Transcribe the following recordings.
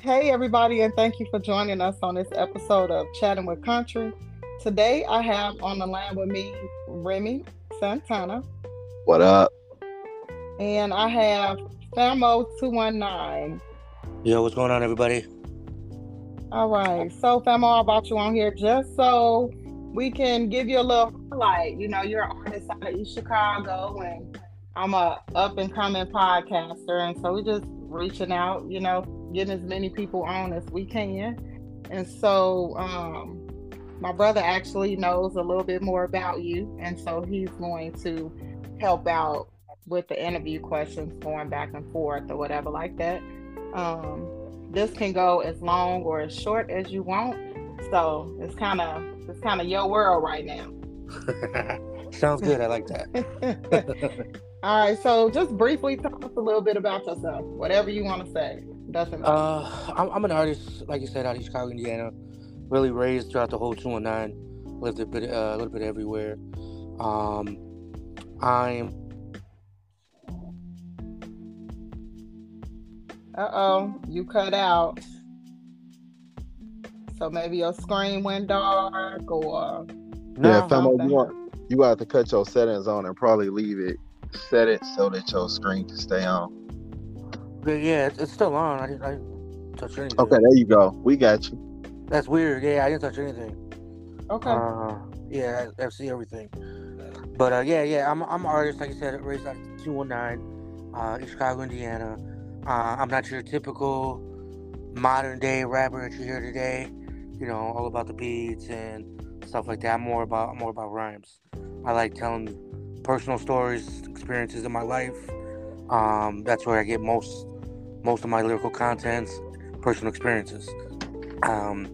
Hey, everybody, and thank you for joining us on this episode of Chatting with Country. Today, I have on the line with me Remy Santana. What up? And I have Famo219. Yo, what's going on, everybody? All right. So, Famo, I brought you on here just so we can give you a little highlight. You know, you're an artist out of East Chicago, and I'm a up and coming podcaster. And so, we're just reaching out, you know, getting as many people on as we can. And so, um, my brother actually knows a little bit more about you. And so, he's going to help out with the interview questions going back and forth or whatever like that. Um, this can go as long or as short as you want. So it's kind of it's kind of your world right now. Sounds good. I like that. All right. So just briefly tell us a little bit about yourself. Whatever you want to say. Doesn't matter. Uh, I'm, I'm an artist, like you said, out of Chicago, Indiana. Really raised throughout the whole 219. Lived a bit, uh, a little bit everywhere. Um, I'm Uh oh, you cut out. So maybe your screen went dark or. No, yeah, Famo, you want you have to cut your settings on and probably leave it set it so that your screen can stay on. But yeah, it's, it's still on. I didn't, I didn't touch anything. Okay, there you go. We got you. That's weird. Yeah, I didn't touch anything. Okay. Uh, yeah, I, I see everything. But uh, yeah, yeah, I'm I'm an artist, like I said, raised out of 219, uh, in Chicago, Indiana. Uh, I'm not your typical modern day rapper that you hear today. You know, all about the beats and stuff like that. I'm more about more about rhymes. I like telling personal stories, experiences in my life. Um, that's where I get most most of my lyrical contents, personal experiences. Um,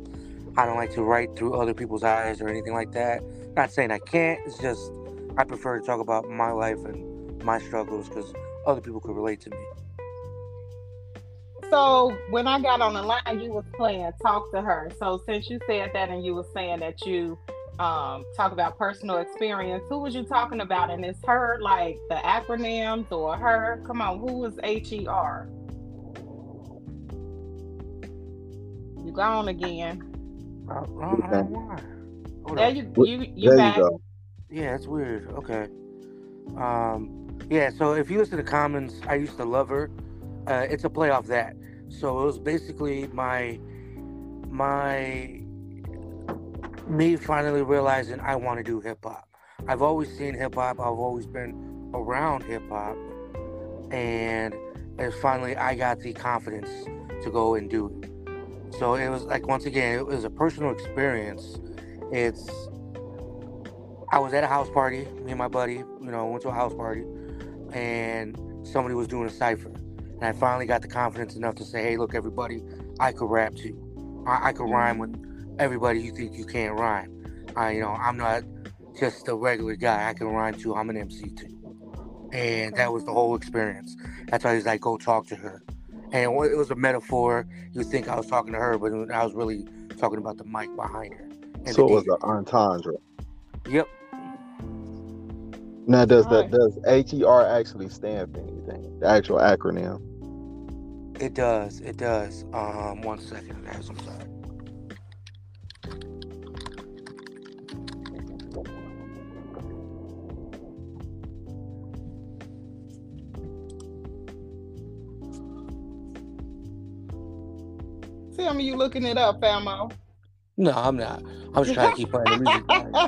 I don't like to write through other people's eyes or anything like that. Not saying I can't. It's just I prefer to talk about my life and my struggles because other people could relate to me. So when I got on the line, you was playing "Talk to Her." So since you said that, and you were saying that you um, talk about personal experience, who was you talking about? And is her like the acronyms or her? Come on, who is HER? You gone again? I, I don't know why. There up. you you you there back? you go. Yeah, it's weird. Okay. Um, yeah, so if you listen to Common's, I used to love her. Uh, it's a play off that. So it was basically my my me finally realizing I want to do hip hop. I've always seen hip hop. I've always been around hip hop, and finally I got the confidence to go and do it. So it was like once again, it was a personal experience. It's I was at a house party, me and my buddy, you know, went to a house party, and somebody was doing a cipher. And I finally got the confidence enough to say, hey, look, everybody, I could rap too. I, I could rhyme with everybody you think you can't rhyme. I, you know, I'm not just a regular guy. I can rhyme too. I'm an MC too. And that was the whole experience. That's why he's like, go talk to her. And it was a metaphor. You would think I was talking to her, but I was really talking about the mic behind her. and So it was DJ. an entendre. Yep. Now, does Alright. that does H E R actually stand for anything? The actual acronym. It does. It does. Um, one second, guys. I'm sorry. Tell me you looking it up, Famo. No, I'm not. I'm just trying to keep playing the music. behind me.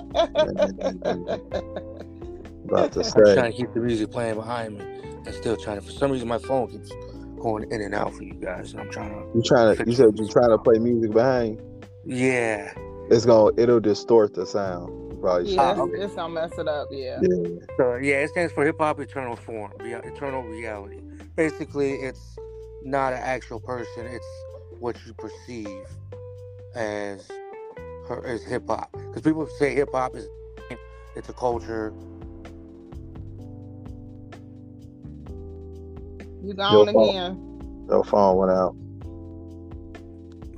About to I'm say. trying to keep the music playing behind me, and still trying to. For some reason, my phone keeps going in and out for you guys, and I'm trying to. You trying to? You said you're trying to play music behind. Yeah. It's gonna. It'll distort the sound. You probably yeah, should. it's, it's gonna mess it up. Yeah. Yeah. So yeah, it stands for hip hop eternal form, rea- eternal reality. Basically, it's not an actual person; it's what you perceive as her as hip hop. Because people say hip hop is it's a culture. You gone Your fault. again. Your phone went out.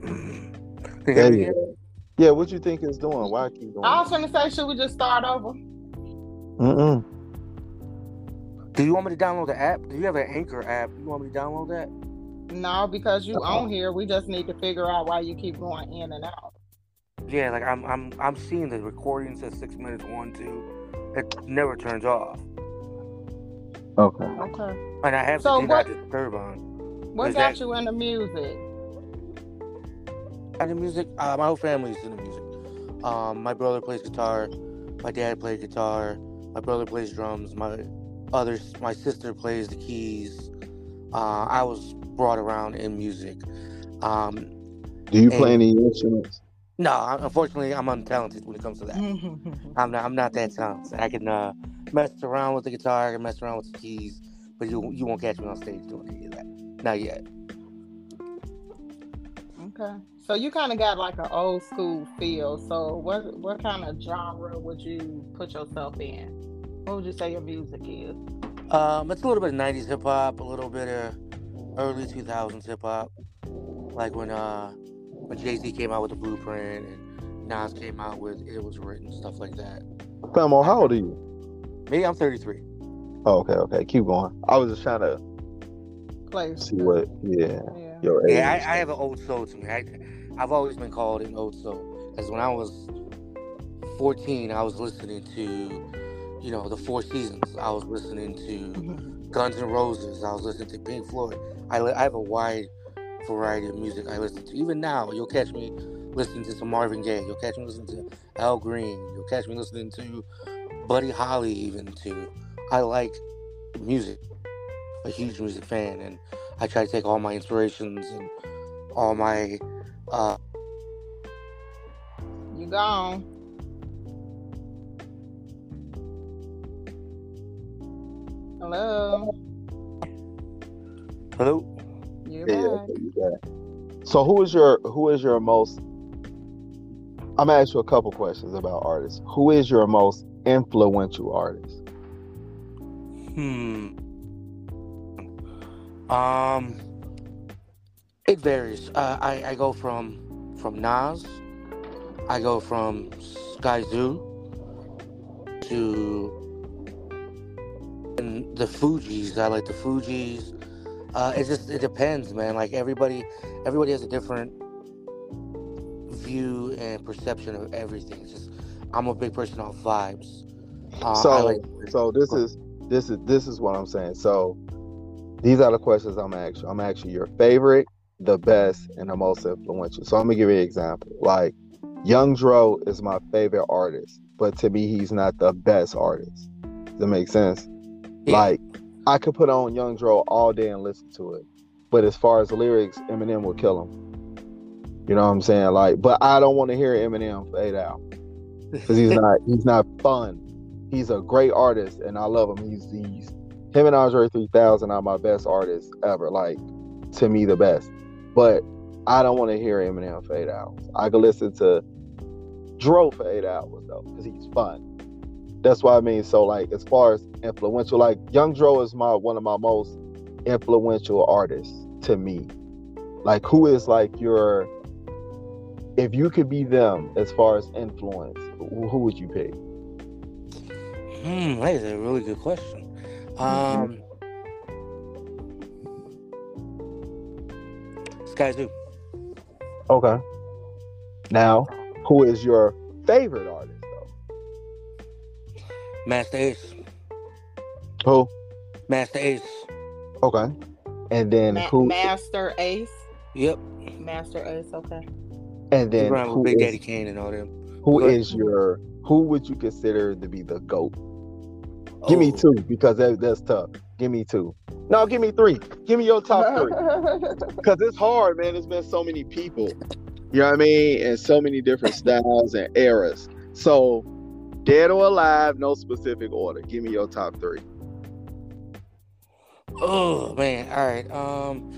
Can you There hear me you again? go. Yeah, what you think it's doing? Why keep going? I was gonna say, should we just start over? Mm-mm. Do you want me to download the app? Do you have an Anchor app? You want me to download that? No, because you own here. We just need to figure out why you keep going in and out. Yeah, like I'm I'm I'm seeing the recording says six minutes one two. It never turns off. Okay. Okay. And I have So to what- the third on. What Is got that- you into music? And the music, uh, my whole family's into music. Um, my brother plays guitar, my dad plays guitar, my brother plays drums, my others, my sister plays the keys. Uh, I was brought around in music. Um, Do you Hey. play any instruments? no, unfortunately, I'm untalented when it comes to that. I'm not. I'm not that talented. I can uh, mess around with the guitar, I can mess around with the keys, but you you won't catch me on stage doing any of that. Not yet. okay. So you kind of got like an old school feel. So what what kind of genre would you put yourself in? What would you say your music is? Um, it's a little bit of '90s hip hop, a little bit of early 2000s hip hop, like when uh when Jay Z came out with the Blueprint and Nas came out with It Was Written, stuff like that. Famo, how old are you? Me, I'm 33. Oh, okay, okay. Keep going. I was just trying to Play. see what, yeah, Yeah. your age. Yeah, I, I have an old soul to me. I, I've always been called an old soul. Because when I was 14, I was listening to, you know, the Four Seasons. I was listening to Guns N' Roses. I was listening to Pink Floyd. I, li- I have a wide variety of music I listen to. Even now, you'll catch me listening to some Marvin Gaye. You'll catch me listening to Al Green. You'll catch me listening to Buddy Holly, even to. I like music. A huge music fan, and I try to take all my inspirations and all my. Uh, You gone. Hello. hello. You're Yeah, back. okay, you got it. So who is your who is your most I'm gonna ask you a couple questions about artists. Who is your most influential artist? Hmm. Um. It varies. Uh, I I go from from Nas. I go from Skyzoo to and the Fugees. I like the Fugees. Uh, it just it depends, man. Like everybody, everybody has a different view and perception of everything. It's just I'm a big person on vibes. Uh, so like so this is this is this is what I'm saying. So these are the questions I'm asking. I'm asking your favorite, the best, and the most influential. So I'm gonna give you an example. Like Young Dro is my favorite artist, but to me he's not the best artist. Does that make sense? Yeah. Like I could put on Young Dro all day and listen to it. But as far as the lyrics, Eminem will kill him. You know what I'm saying? Like, but I don't want to hear Eminem for eight hours because he's not he's not fun. He's a great artist and I love him. He's he's him and Andre 3000 are my best artists ever. Like to me, the best. But I don't want to hear Eminem for eight hours. I could listen to Dro for eight hours though because he's fun. That's what I mean. So like as far as influential, like Young Dro is my one of my most influential artists to me. Like who is like your if you could be them as far as influence, who, would you pick? Hmm, that is a really good question. Um, Skyzoo. Okay. Now, who is your favorite artist? Masta Ace. Who? Masta Ace. Okay. And then Ma- who? Masta Ace. Yep. Masta Ace. Okay. and then Around who with Big is- Daddy Kane and all them. who Go ahead. is your? Who would you consider to be the goat? Give me oh. two because that, that's tough. Give me two. No, give me three. Give me your top three. Because it's hard, man. There's been so many people. You know what I mean? And so many different styles and eras. So, dead or alive, no specific order. Give me your top three. Oh man. All right. Um,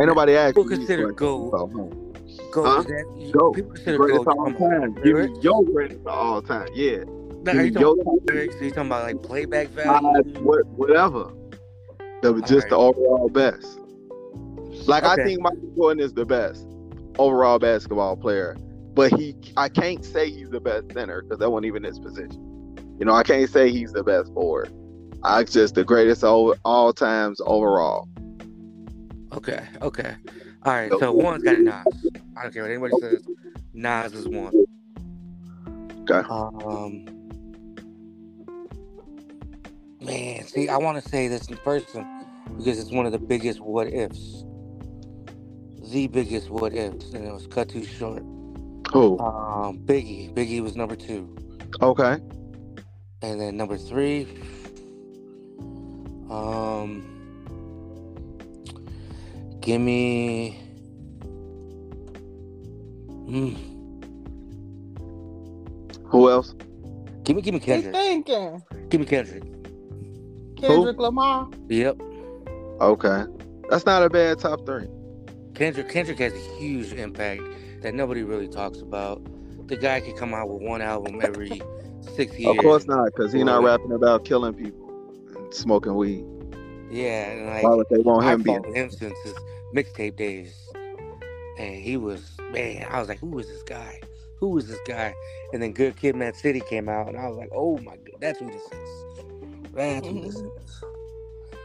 Ain't nobody asked people consider GOAT. so, huh? GOAT. Huh? That, GOAT. People consider Greatest of all time. Give me your greatest of all time. Yeah. Nah, are you talking lyrics? You talking about like playback uh, value? what, whatever. That was just the overall best. Like I think Michael Jordan is the best overall basketball player, but he I can't say he's the best center because that wasn't even his position. You know, I can't say he's the best forward. I just the greatest all, all times overall. Okay, okay. All right, so one's got Nas. I don't care what anybody says. Nas is one. Okay. Um, man, see, I want to say this in person because it's one of the biggest what ifs. The biggest what ifs, and it was cut too short. Who? Um, Biggie. Biggie was number two, Okay. and then number three. Um, give me. Mm, Who else? give me, give me Kendrick. He's thinking. Give me Kendrick. Kendrick Lamar. Yep. Okay. That's not a bad top three. Kendrick Kendrick has a huge impact that nobody really talks about. The guy could come out with one album every six years. Of course not, because he's not rapping about killing people and smoking weed. Yeah, and like Why would they want I him being? followed him since his mixtape days, and he was man. I was like, who is this guy? Who is this guy? And then Good Kid, Mad City came out, and I was like, oh my god, that's who this is. That's who this is.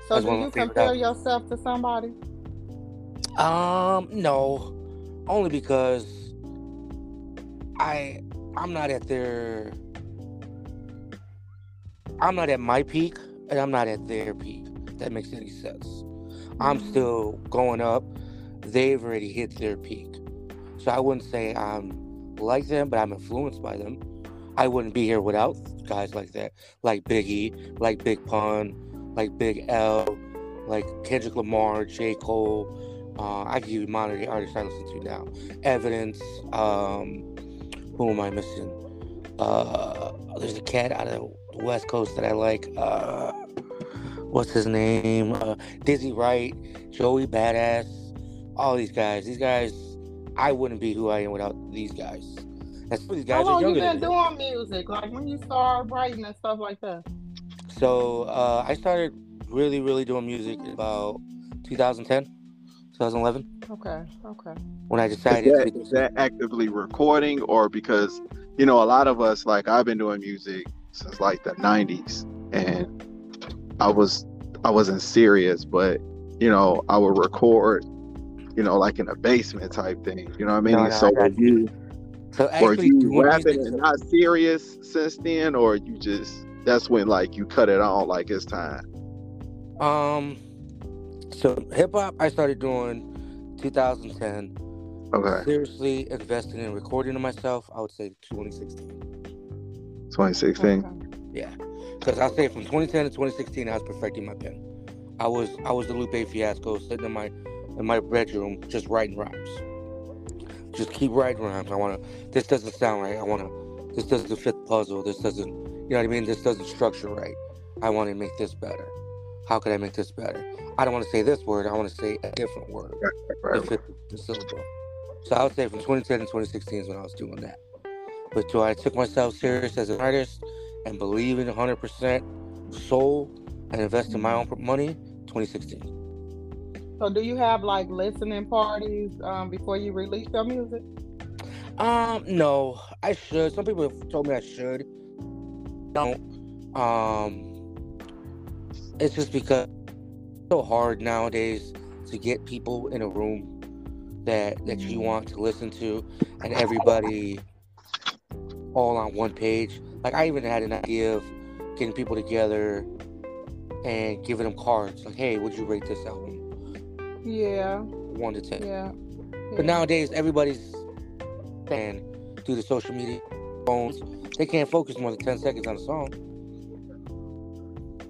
So That's do you compare albums. yourself to somebody? Um, no, only because I I'm not at their I'm not at my peak and I'm not at their peak. If that makes any sense. I'm Mhm. still going up. They've already hit their peak. So I wouldn't say I'm like them, but I'm influenced by them. I wouldn't be here without guys like that, like Biggie, like Big Pun, like Big L, like Kendrick Lamar, J. Cole. Uh, I give you modern artists I listen to now. Evidence. Um, who am I missing? Uh, there's a cat out of the West Coast that I like. Uh, what's his name? Uh, Dizzy Wright, Joey Badass. All these guys. These guys. I wouldn't be who I am without these guys. And some of these guys are. How long are you been me. doing music? Like when you started writing and stuff like that? So uh, I started really, really doing music about 2010, 2011, Okay, okay. when I Is decided to that, be is that actively recording or because you know a lot of us like I've been doing music since like the '90s and I was I wasn't serious, but you know I would record, you know, like in a basement type thing. You know what I mean? No, no, so I got were you So were actually you doing rapping music, and not serious since then, or you just that's when like you cut it on like it's time. um, so hip hop I started doing 2010. Okay, Seriously investing in recording of myself, I would say 2016. 2016. okay. Yeah, because I'll say from 2010 to 2016, I was perfecting my pen. I was I was the Lupe Fiasco sitting in my in my bedroom just writing rhymes. Just keep writing rhymes. I want to. This doesn't sound right. I want to. This doesn't fit the puzzle. This doesn't. You know what I mean? This doesn't structure right. I want to make this better. How could I make this better? I don't want to say this word. I want to say a different word to fit the syllable. So I would say from 2010 to 2016 is when I was doing that. But do I took myself serious as an artist and believe in 100% soul and invest in my own money? 2016. So do you have like listening parties um, before you release your music? Um, no, I should. Some people have told me I should. Don't. Um, it's just because it's so hard nowadays to get people in a room that that you mm. want to listen to, and everybody all on one page. Like I even had an idea of getting people together and giving them cards. Like, hey, would you rate this album? Yeah, One to ten. yeah. But nowadays, everybody's fan through the social media phones. They can't focus more than 10 seconds on a song.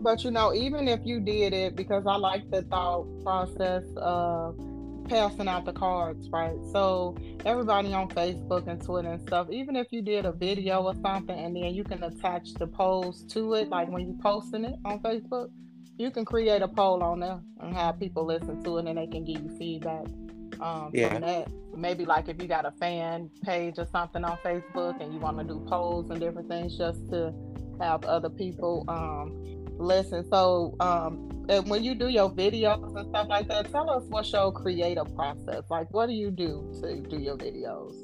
But you know, even if you did it, because I like the thought process of passing out the cards, right? So everybody on Facebook and Twitter and stuff, even if you did a video or something and then you can attach the polls to it, like when you posting it on Facebook, you can create a poll on there and have people listen to it and they can give you feedback um, Yeah. from that. Maybe like if you got a fan page or something on Facebook and you want to do polls and different things just to have other people um, listen. So um, and when you do your videos and stuff like that, tell us what's your creative process. Like, what do you do to do your videos?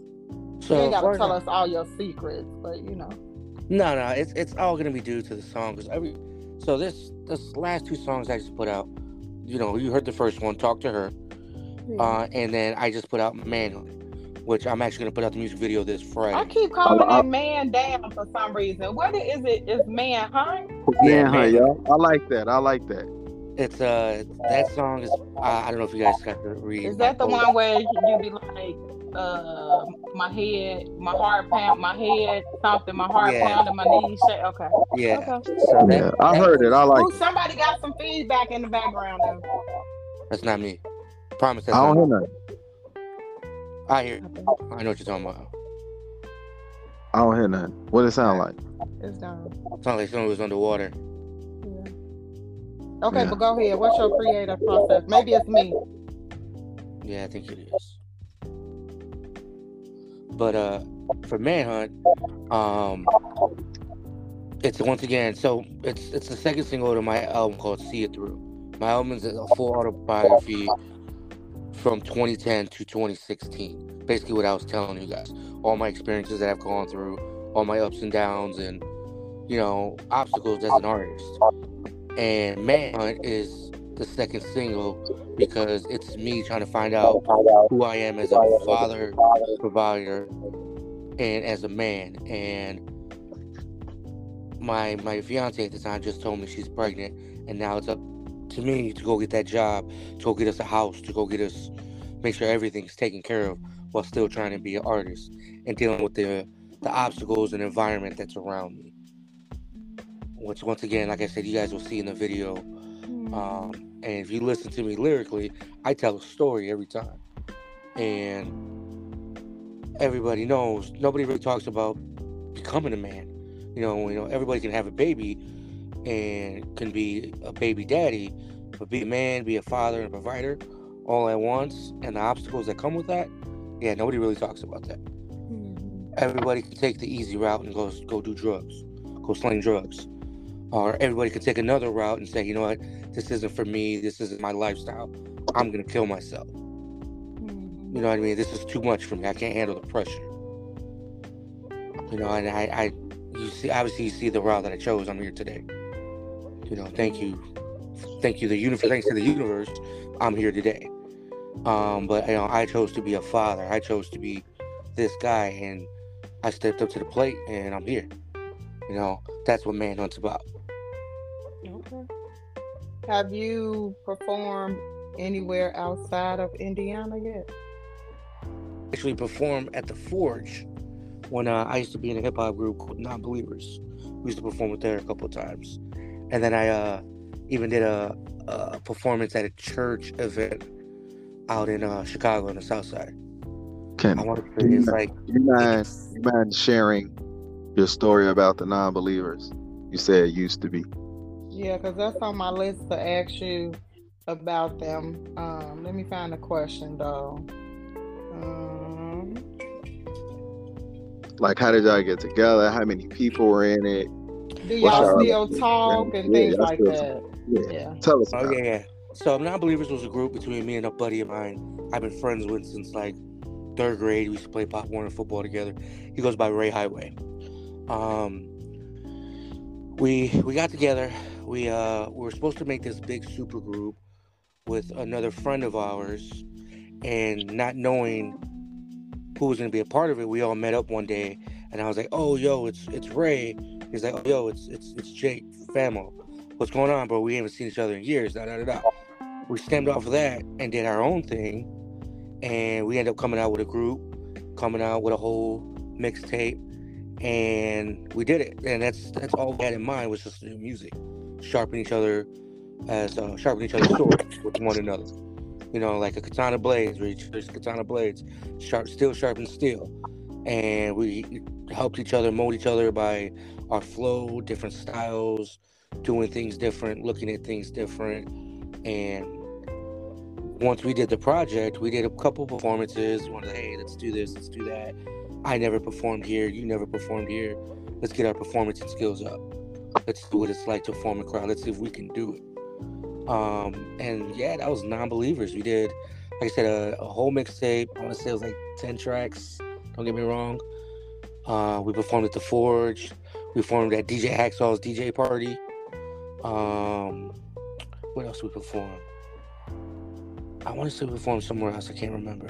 So, you ain't gotta tell us all your secrets, but you know. no, no, it's it's all gonna be due to the song. Cause every so this this last two songs I just put out, you know, you heard the first one, "Talk to Her," Uh, and then I just put out Manhood, which I'm actually gonna put out the music video this Friday. I keep calling I- I- it man down for some reason. What is it? Is man hunt? Yeah, Man, huh, man. y'all. I like that. I like that. It's uh that song is uh, I don't know if you guys got to read. Is that the my one where you be like, uh, my head, my heart pound, my head something, my heart Yeah. pounding, my knees shake? Okay. Yeah. Okay. So that, Yeah, I that- heard it. I like Ooh, somebody got some feedback in the background. Though. That's not me. Promise that's I don't not hear me. nothing. I hear. I know what you're talking about. I don't hear nothing. What does it sound like? It's done. It sounds like someone was underwater. Yeah. Okay, Yeah. but go ahead. What's your creative process? Maybe it's me. Yeah, I think it is. But uh for Manhunt, um it's once again so it's it's the second single to my album called See It Through. My album is a full autobiography from 2010 to 2016. Basically what I was telling you guys. All my experiences that I've gone through, all my ups and downs and you know, obstacles as an artist. And Manhunt is the second single because it's me trying to find out who I am as a father, provider, and as a man. And my my fiance at the time just told me she's pregnant, and now it's up to me to go get that job, to go get us a house, to go get us, make sure everything's taken care of, while still trying to be an artist and dealing with the the obstacles and environment that's around me. Which once again, like I said, you guys will see in the video. Um, and if you listen to me lyrically, I tell a story every time. And everybody knows nobody really talks about becoming a man. You know, you know, everybody can have a baby and can be a baby daddy, but be a man, be a father and provider all at once, and the obstacles that come with that. Yeah, nobody really talks about that. Mm-hmm. Everybody can take the easy route and go go do drugs, go sling drugs, or everybody can take another route and say, you know what, this isn't for me. This isn't my lifestyle. I'm gonna kill myself. Mm-hmm. You know what I mean? This is too much for me. I can't handle the pressure. You know, and I, I, you see, obviously, you see the route that I chose. I'm here today. You know, thank you, thank you, the universe. Thanks to the universe, I'm here today. Um, but you know, I chose to be a father. I chose to be this guy, and I stepped up to the plate, and I'm here. You know, that's what manhunt's about. Okay. Have you performed anywhere outside of Indiana yet? actually perform at the Forge when uh, I used to be in a hip hop group called Non Believers. We used to perform with there a couple of times, and then I uh, even did a, a performance at a church event out in uh, Chicago on the South Side. Can I want to say it's like you mind you mind sharing your story about the non-believers? You said it used to be. Yeah, because that's on my list to ask you about them. Um, let me find a question though. Um, Like, how did y'all get together? How many people were in it? Do y'all still talk and things that's like that? Yeah. Yeah. Tell us oh about yeah, it. yeah. So Non Believers was a group between me and a buddy of mine. I've been friends with since like third grade. We used to play Pop Warner football together. He goes by Ray Highway. Um, we we got together. We uh we were supposed to make this big super group with another friend of ours, and not knowing who was gonna be a part of it, we all met up one day, and I was like, "Oh, yo, it's it's Ray." He's like, "Oh, yo, it's it's it's Jake Famo. What's going on, bro? We haven't seen each other in years." Da da da da. We stemmed off of that and did our own thing, and we ended up coming out with a group, coming out with a whole mixtape, and we did it. And that's that's all we had in mind was just music, sharpen each other as uh, sharpen each other's swords with one another. You know, like a katana blades, where each other's katana blades, sharp, steel sharpens steel, and we helped each other, mold each other by our flow, different styles, doing things different, looking at things different, and once we did the project, we did a couple performances. Of the hey, let's do this, let's do that. I never performed here, you never performed here. Let's get our performance skills up. Let's see what it's like to form a crowd. Let's see if we can do it. Um, and yeah, that was non-believers. We did, like I said, a, a whole mixtape. I want to say it was like ten tracks. Don't get me wrong. Uh, we performed at the Forge. We performed at DJ Hacksaw's DJ party. Um, what else we performed? I want to say we performed somewhere else. I can't remember.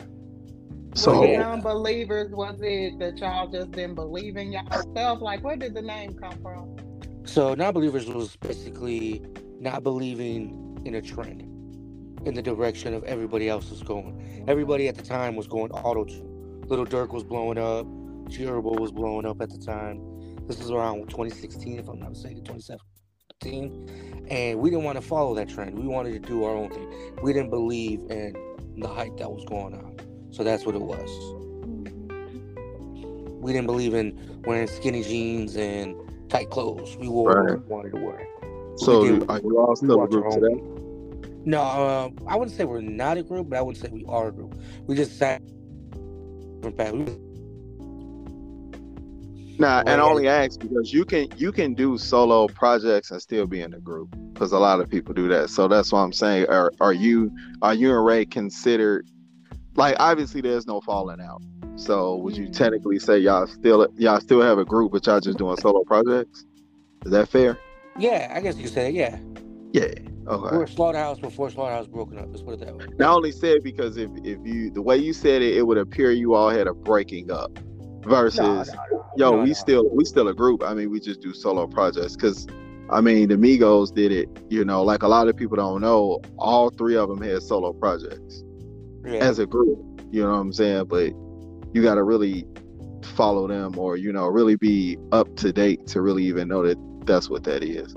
So was it unbelievers? Was it that y'all just didn't believe in yourself? Like, where did the name come from? So non-believers was basically not believing in a trend, in the direction of everybody else was going. Everybody at the time was going auto tune. Little Durk was blowing up. Gerbil was blowing up at the time. This was around 2016, if I'm not mistaken, 2017. And we didn't want to follow that trend. We wanted to do our own thing. We didn't believe in the hype that was going on. So that's what it was. We didn't believe in wearing skinny jeans and tight clothes. We wore Right. what we wanted to wear. so we did- are you all still a group today? No, uh, I wouldn't say we're not a group, but I wouldn't say we are a group. We just sat We Nah, and only ask because you can you can do solo projects and still be in a group because a lot of people do that. So that's why I'm saying, are are you are you and Ray considered like obviously there's no falling out. So would you Mm. technically say y'all still y'all still have a group, but y'all just doing solo projects? Is that fair? yeah, I guess you could say that. Yeah, we Okay. were Slaughterhouse before Slaughterhouse broken up. Let's put it that way. I only said because if if you the way you said it, it would appear you all had a breaking up versus No, no, no. yo, we still we still a group. I mean, we just do solo projects because I mean the Migos did it. You know, like a lot of people don't know, all three of them had solo projects Yeah. as a group. You know what I'm saying? But you got to really follow them, or you know, really be up to date to really even know that that's what that is.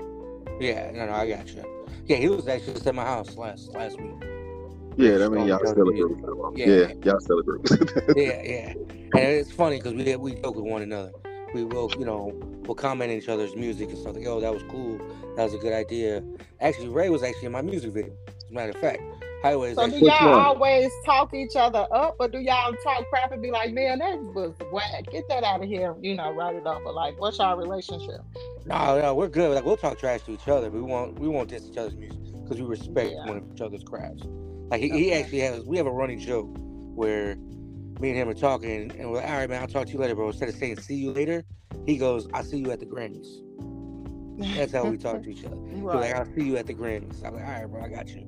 Yeah, no, no, I got you. Yeah, he was actually just at my house last last week. Yeah, I mean, Oh, y'all a yeah. Yeah. Y'all group. yeah, yeah. And it's funny because we we joke with one another. We will, you know, we'll comment on each other's music and stuff like, "Yo, that was cool. That was a good idea." Actually, Ray was actually in my music video. As a matter of fact, Highway is So do y'all one? always talk each other up, or do y'all talk crap and be like, "Man, that was whack. Get that out of here." You know, write it off. But like, what's y'all relationship? No, no, we're good. Like we'll talk trash to each other. We won't we won't diss each other's music because we respect Yeah. one of each other's crafts. Like he, he actually has. We have a running joke where me and him are talking, and we're like, "All right, man, I'll talk to you later, bro." Instead of saying "see you later," he goes, "I'll see you at the Grammys." That's how we talk to each other. He's like, "I'll see you at the Grammys." I'm like, "All right, bro, I got you."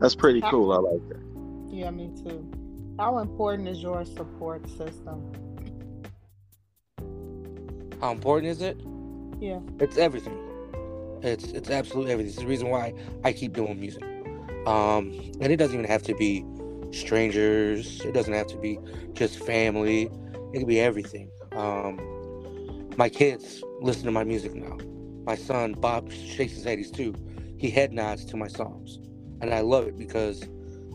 That's pretty cool. I like that. Yeah, me too. How important is your support system? How important is it? Yeah. It's everything. It's it's absolutely everything. It's the reason why I keep doing music. Um, and it doesn't even have to be strangers. It doesn't have to be just family. It can be everything. Um, my kids listen to my music now. My son Bob shakes his head. He's two. He head nods to my songs, and I love it because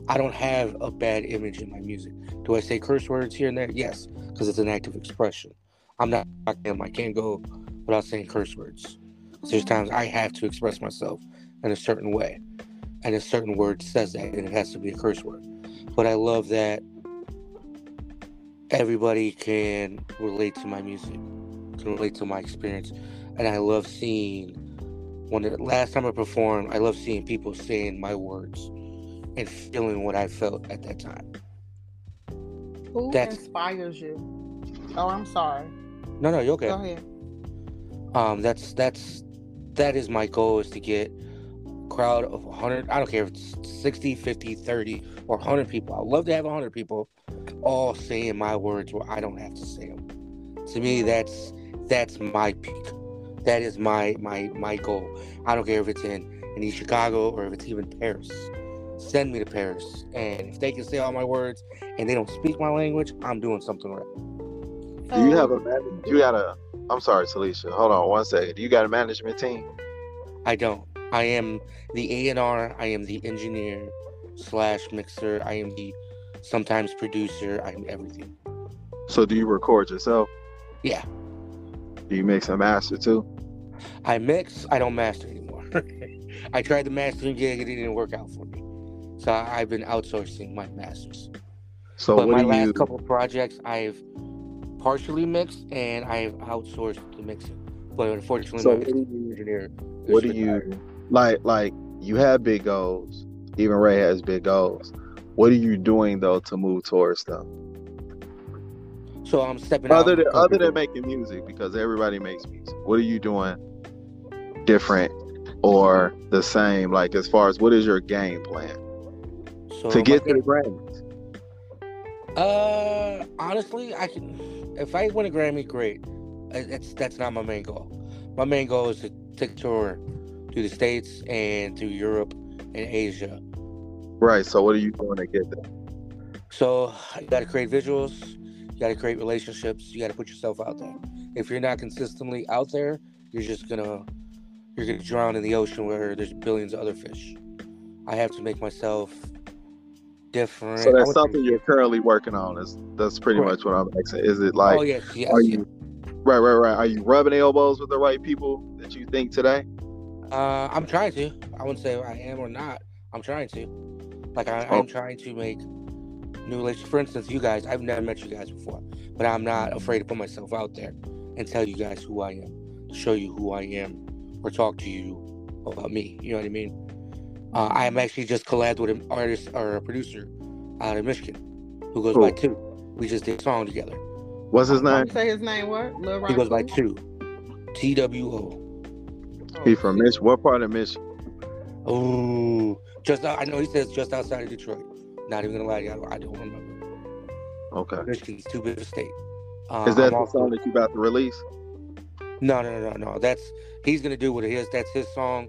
I don't have a bad image in my music. Do I say curse words here and there? Yes, because it's an act of expression. I'm not. I can't go without saying curse words. There's mm-hmm. times I have to express myself in a certain way, and a certain word says that, and it has to be a curse word. But I love that everybody can relate to my music, can relate to my experience, and I love seeing. When the last time I performed, I love seeing people saying my words and feeling what I felt at that time. Who That's- inspires you? Oh, I'm sorry. No, no, you're okay. Go ahead. um that's that's that is my goal is to get crowd of 100 i don't care if it's 60 50 30 or 100 people i'd love to have 100 people all saying my words where i don't have to say them to me that's that's my peak that is my my my goal i don't care if it's in in East chicago or if it's even paris send me to paris and if they can say all my words and they don't speak my language i'm doing something right Do you have a oh. man- you got a I'm sorry, Talesha. Hold on one second. Do you got a management team? I don't. I am the A and R. I am the engineer slash mixer. I am the sometimes producer. I'm everything. So do you record yourself? Yeah. Do you mix and master too? I mix. I don't master anymore. I tried the mastering gig. It didn't work out for me. So I've been outsourcing my masters. So but my last you couple projects, I've partially mixed and I've outsourced the mixing. But unfortunately, So my what do mixing engineer. what do you like like you have big goals. Even Ray has big goals. What are you doing though to move towards them? So I'm stepping out. Other than other than making music, because everybody makes music. What are you doing different or the same? Like as far as what is your game plan? So to get to the Grammys? Uh, honestly, I can. If I win a Grammy, great. That's that's not my main goal. My main goal is to take a tour through the states and to Europe and Asia. Right. So what are you doing to get there? So you got to create visuals. You got to create relationships. You got to put yourself out there. If you're not consistently out there, you're just gonna you're gonna drown in the ocean where there's billions of other fish. I have to make myself different. So that's something you're currently working on. Is that's pretty Right. much what I'm asking. Is it like oh yes, yes. are yes. you right, right, right? Are you rubbing elbows with the right people that you think today? Uh, I'm trying to. I wouldn't say I am or not. I'm trying to. Like I, Oh. I'm trying to make new relationships. For instance, you guys. I've never met you guys before, but I'm not afraid to put myself out there and tell you guys who I am, show you who I am, or talk to you about me. You know what I mean? Uh, I am actually just collabed with an artist or a producer out of Michigan who goes by Two. We just did a song together. What's his name? Say his name what? Lil He goes by Two. T W O. He from Mich. What part of Michigan? Oh, just I know he says just outside of Detroit. Not even gonna lie to you, I don't, I don't remember. Okay. Michigan's too big a state. Uh, Is that I'm the also- song that you about to release? No, no, no, no, no. That's he's gonna do what it is. That's his song.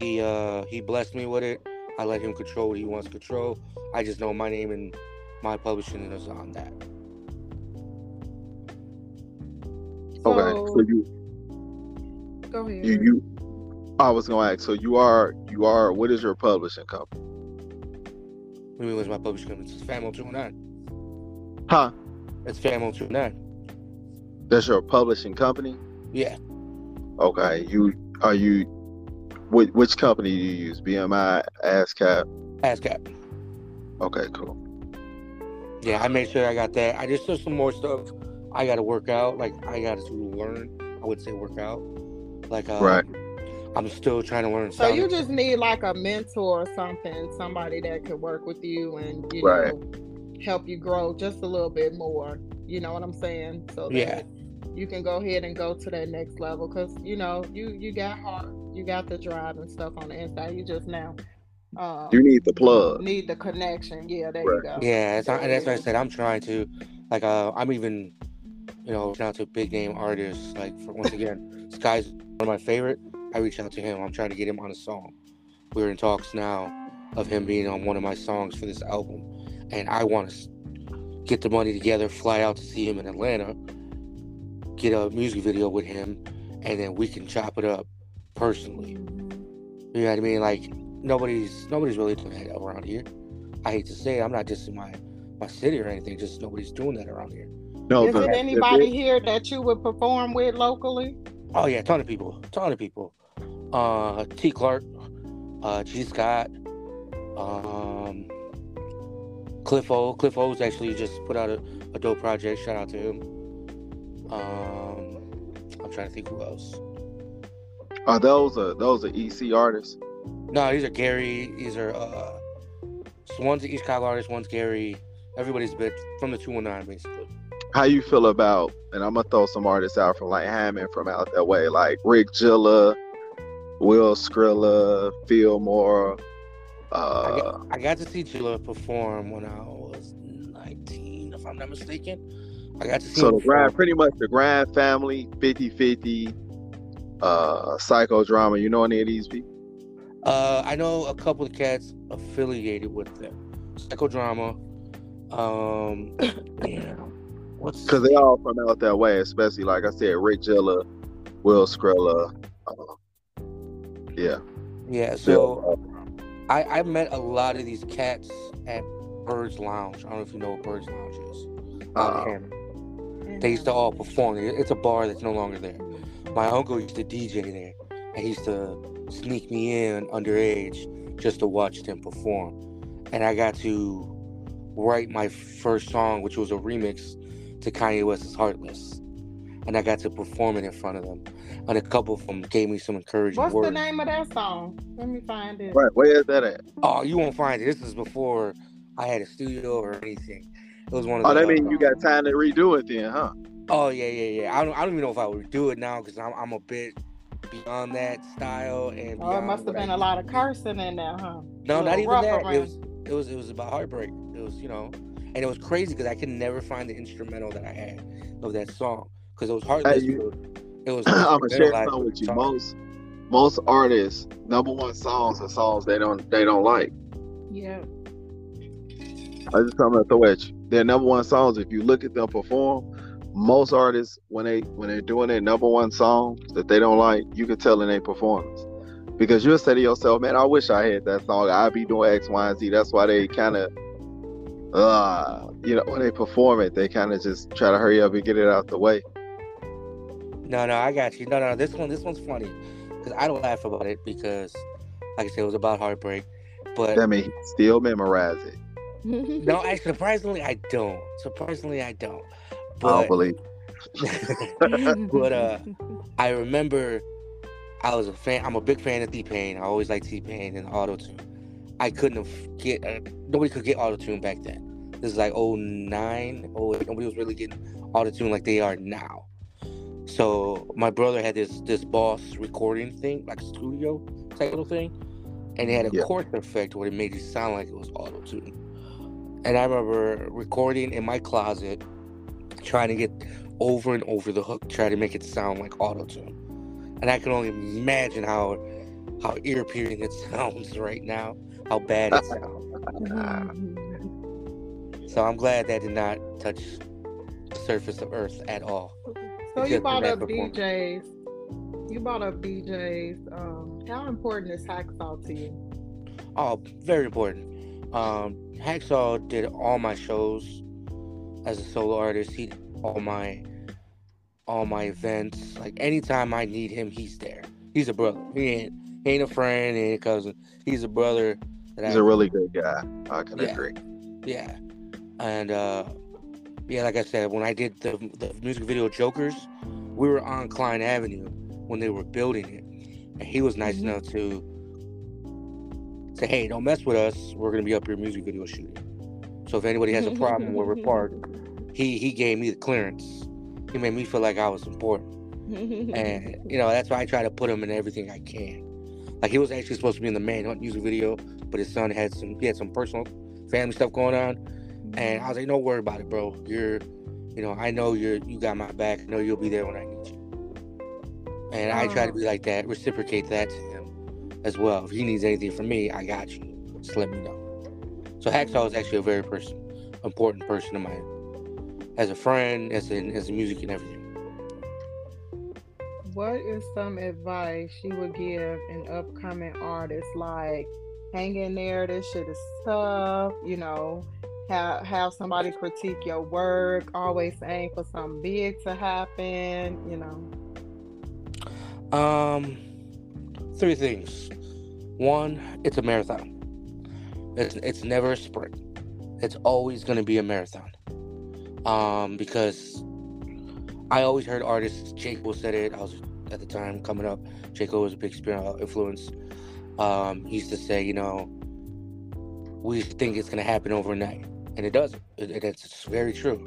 He uh he blessed me with it. I let him control what he wants to control. I just know my name and my publishing is on that. Okay. So, So you go ahead. you you I was gonna ask, so you are you are what is your publishing company? What do you mean what's my publishing company? It's Famo 209. Huh? It's Famo 209. That's your publishing company? Yeah. Okay. You are you which, which company do you use? BMI, ASCAP? ASCAP. Okay, cool. Yeah, I made sure I got that. I just there's some more stuff I got to work out. Like I got to learn. I would say work out. Like uh, Right. I'm still trying to learn. So sound- you just need like a mentor or something, somebody that could work with you and you Right. know help you grow just a little bit more. You know what I'm saying? So that Yeah. You can go ahead and go to that next level because you know you you got heart, you got the drive and stuff on the inside. You just now um, You need the plug. need the connection. Yeah, there you go. Yeah, it's not, and that's what I said. I'm trying to, like, uh, I'm even, you know, reaching out to big name artists. Like, for once again, Sky's one of my favorite. I reach out to him. I'm trying to get him on a song. We're in talks now of him being on one of my songs for this album, and I want to get the money together, fly out to see him in Atlanta, get a music video with him, and then we can chop it up personally. You know what I mean? Like nobody's nobody's really doing that around here. I hate to say it, I'm not just in my my city or anything. Just nobody's doing that around here. No, Is it anybody it- here that you would perform with locally? Oh yeah, ton of people, ton of people. Uh, T Clark, uh, G Scott, um, Cliff O. Cliff O's actually just put out a, a dope project. Shout out to him. Um, I'm trying to think who else. are those are those are EC artists? No, these are Gary. These are uh, so one's an East Chicago artist, one's Gary. Everybody's a bit from the 219 basically. How you feel about and I'm gonna throw some artists out from like Hammond from out that way, like Rick Gilla, Will Skrilla, Fillmore, I uh got, I got to see Chilla perform when I was 19, if I'm not mistaken. I got to see so the grind pretty much the grind family, 50-50, uh psychodrama, you know any of these people? Uh, I know a couple of cats affiliated with them. Psychodrama. Um, yeah. What's Because they all from out that way, especially like I said, Rick Gilla, Will Skrilla. Uh, yeah. yeah? So I I met a lot of these cats at Birds Lounge. I don't know if you know what Birds Lounge is. Uh. They used to all perform. It's a bar that's no longer there. My uncle used to DJ there, and he used to sneak me in underage just to watch them perform. And I got to write my first song, which was a remix to Kanye West's "Heartless," and I got to perform it in front of them. And a couple of them gave me some encouraging What's words. the name of that song? Let me find it. right, where is that at? Oh, you won't find it. This is before I had a studio or anything. It was one of Oh, that means you got time to redo it then, huh? Oh yeah, yeah, yeah. I don't, I don't even know if I would do it now because I'm, I'm a bit beyond that style and. Oh, it must have been a lot of cursing in there, huh? No, not even that. around. It was It was it was about heartbreak. It was you know, and it was crazy because I could never find the instrumental that I had of that song because it was heartless. Hey, you- it was. I'm gonna share instrumentalized something with you. song. Most most artists number one songs are songs they don't they don't like. Yeah. I just tell them throw at you. Their number one songs. If you look at them perform, most artists when they when they're doing their number one song that they don't like, you can tell in their performance. Because you'll say to yourself, man, I wish I had that song. I'd be doing X, Y, and Z. That's why they kind of, uh, you know, when they perform it, they kind of just try to hurry up and get it out the way. No, no, I got you. No, no, this one, this one's funny because I don't laugh about it because, like I said, it was about heartbreak. But That means still memorize it. No, actually, surprisingly, I don't. Surprisingly, I don't. I don't But believe. But, uh, I remember I was a fan. I'm a big fan of T Pain. I always liked T Pain and auto tune. I couldn't have get uh, nobody could get auto tune back then. This is like 09, 08. Nobody was really getting auto tune like they are now. So my brother had this this boss recording thing, like studio type of thing, and it had a Yeah. chord effect where it made it sound like it was auto tune. And I remember recording in my closet, trying to get over and over the hook, trying to make it sound like auto tune. And I can only imagine how how ear piercing it sounds right now, how bad it sounds. So I'm glad that did not touch the surface of Earth at all. So you Except for brought that up. DJs. You bought up DJs. Um, how important is Hacksaw to you? Oh, very important. Um, Hacksaw did all my shows as a solo artist. He did all my all my events. Like anytime I need him, he's there. He's a brother. He ain't he ain't a friend, he ain't a cousin. He's a brother. That He's I, a really good guy. I can Yeah. agree. Yeah. And uh yeah, like I said, when I did the the music video Jokers, we were on Cline Avenue when they were building it. And he was nice Mhm. enough to say, Hey, don't mess with us. We're gonna be up here music video shooting. So if anybody has a problem where we're parked, he he gave me the clearance. He made me feel like I was important. And you know, that's why I try to put him in everything I can. Like he was actually supposed to be in the Manhunt music video, but his son had some he had some personal family stuff going on. And I was like, "Don't worry about it, bro. You're, you know, I know you're you got my back. I know you'll be there when I need you." And I try to be like that, reciprocate that to him as well. If he needs anything from me, I got you. Just let me know. So Hacksaw is actually a very person, important person of mine, as a friend, as in as a music and everything. What is some advice you would give an upcoming artist? Like, hang in there. This shit is tough. You know, have have somebody critique your work. Always aim for something big to happen. You know. Um, three things. One, it's a marathon. It's it's never a sprint. It's always going to be a marathon. Um, because I always heard artists. Cole said it. I was at the time coming up. J Cole was a big influence. Um, he used to say, you know, we think it's going to happen overnight, and it doesn't. It, it- it's very true.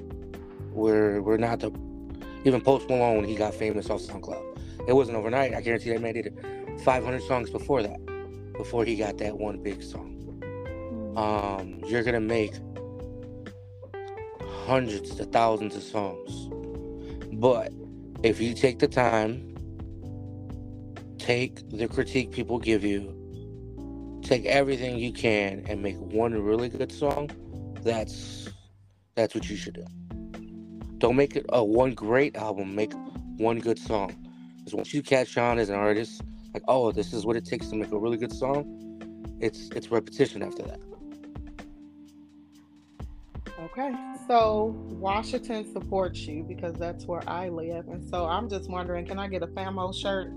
We're we're not the even Post Malone he got famous off SoundCloud. It wasn't overnight. I guarantee that man did 500 songs before that, before he got that one big song. Um, you're gonna make hundreds to thousands of songs, but if you take the time, take the critique people give you, take everything you can, and make one really good song, that's that's what you should do. Don't make it a one great album. Make one good song. Because once you catch on as an artist, like, oh, this is what it takes to make a really good song, it's it's repetition after that. Okay, so Washington supports you because that's where I live, and so I'm just wondering, can I get a Famo shirt,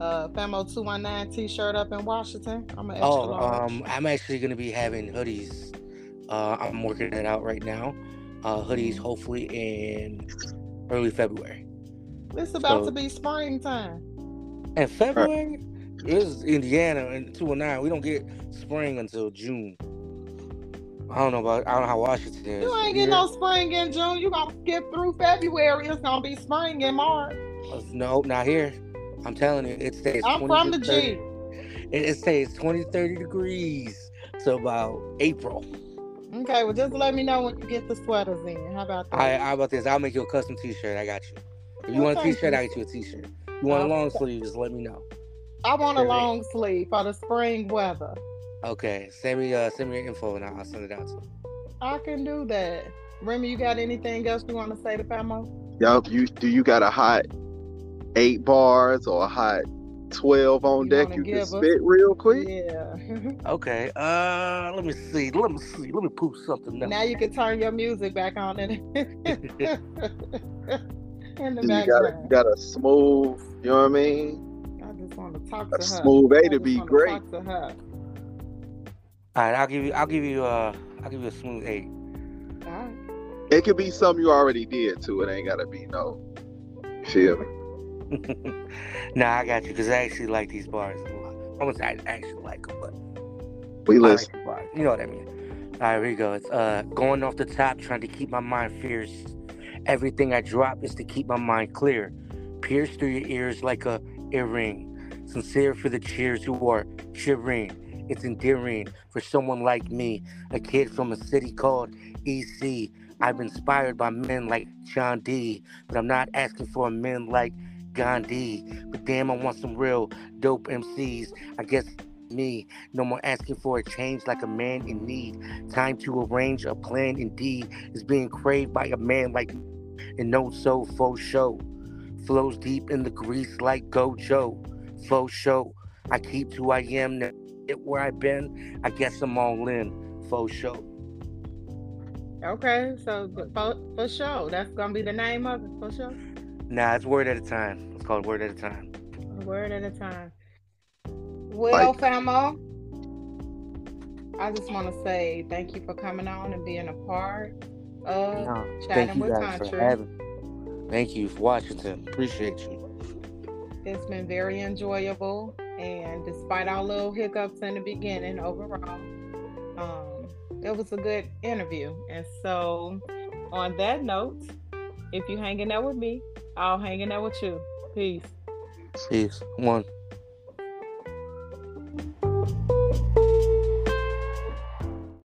uh, Famo two one nine T-shirt up in Washington? I'm an extra Oh, large. um, I'm actually gonna be having hoodies. Uh, I'm working it out right now. Uh, hoodies hopefully in early February. it's about so- to be springtime. And February this is Indiana and 209. We don't get spring until June. I don't know about I don't know how Washington is. You ain't Here- getting no spring in June. You gonna skip through February. It's gonna be spring in March. Uh, No, not here. I'm telling you, it stays. I'm 20 from to the 30 G. It, it stays 20, 30 degrees till about April. Okay, well, just let me know when you get the sweaters in. How about that? I how about this? I'll make you a custom T-shirt. I got you. If you want a thank T-shirt, you. I get you a T-shirt. You want a long sleeve? Just let me know. I want a long sleeve for the spring weather. Okay, send me uh send me your info and I'll send it out to you. I can do that. Remy, you got anything else you want to say to Famo? Yup, you do you got a hot eight bars or a hot twelve on You deck you can us- spit real quick? Yeah. Okay. Uh, let me see. Let me see. Let me poop something. Up. now you can turn your music back on in, in the You got, a, you got a smooth, you know what I mean? I just want to talk A to her. smooth A to be great. To. All right, I'll give you. I'll give you. Uh, I'll give you a smooth A. All right. It could be something you already did too. It ain't gotta be no. You feel me? nah, I got you because I actually like these bars. a lot. Almost, I actually like them, but We I like listen. You know what I mean? All right, here we go. It's uh going off the top, trying to keep my mind fierce. Everything I drop is to keep my mind clear. Pierce through your ears like a earring. Sincere for the cheers who are shivering. It's endearing for someone like me, a kid from a city called EC. I've been inspired by men like John D, but I'm not asking for men like Gandhi. But damn, I want some real dope MCs. I guess me. No more asking for a change like a man in need. Time to arrange a plan indeed is being craved by a man like. And no so faux show. Flows deep in the grease like Gojo. Faux show. I keep who I am now. Get where I've been. I guess I'm all in. Faux show. Okay, so for, for sure, that's gonna be the name of it. For sure, Nah, it's word at a time. It's called word at a time. a word at a time. Well, Famo, I just want to say thank you for coming on and being a part of No, Chatting thank you with Country. Thank you for Washington. Appreciate you. It's been very enjoyable, and despite our little hiccups in the beginning, overall, um, it was a good interview. And so, on that note, if you're hanging out with me, I'll hanging out with you. Peace. Peace. One.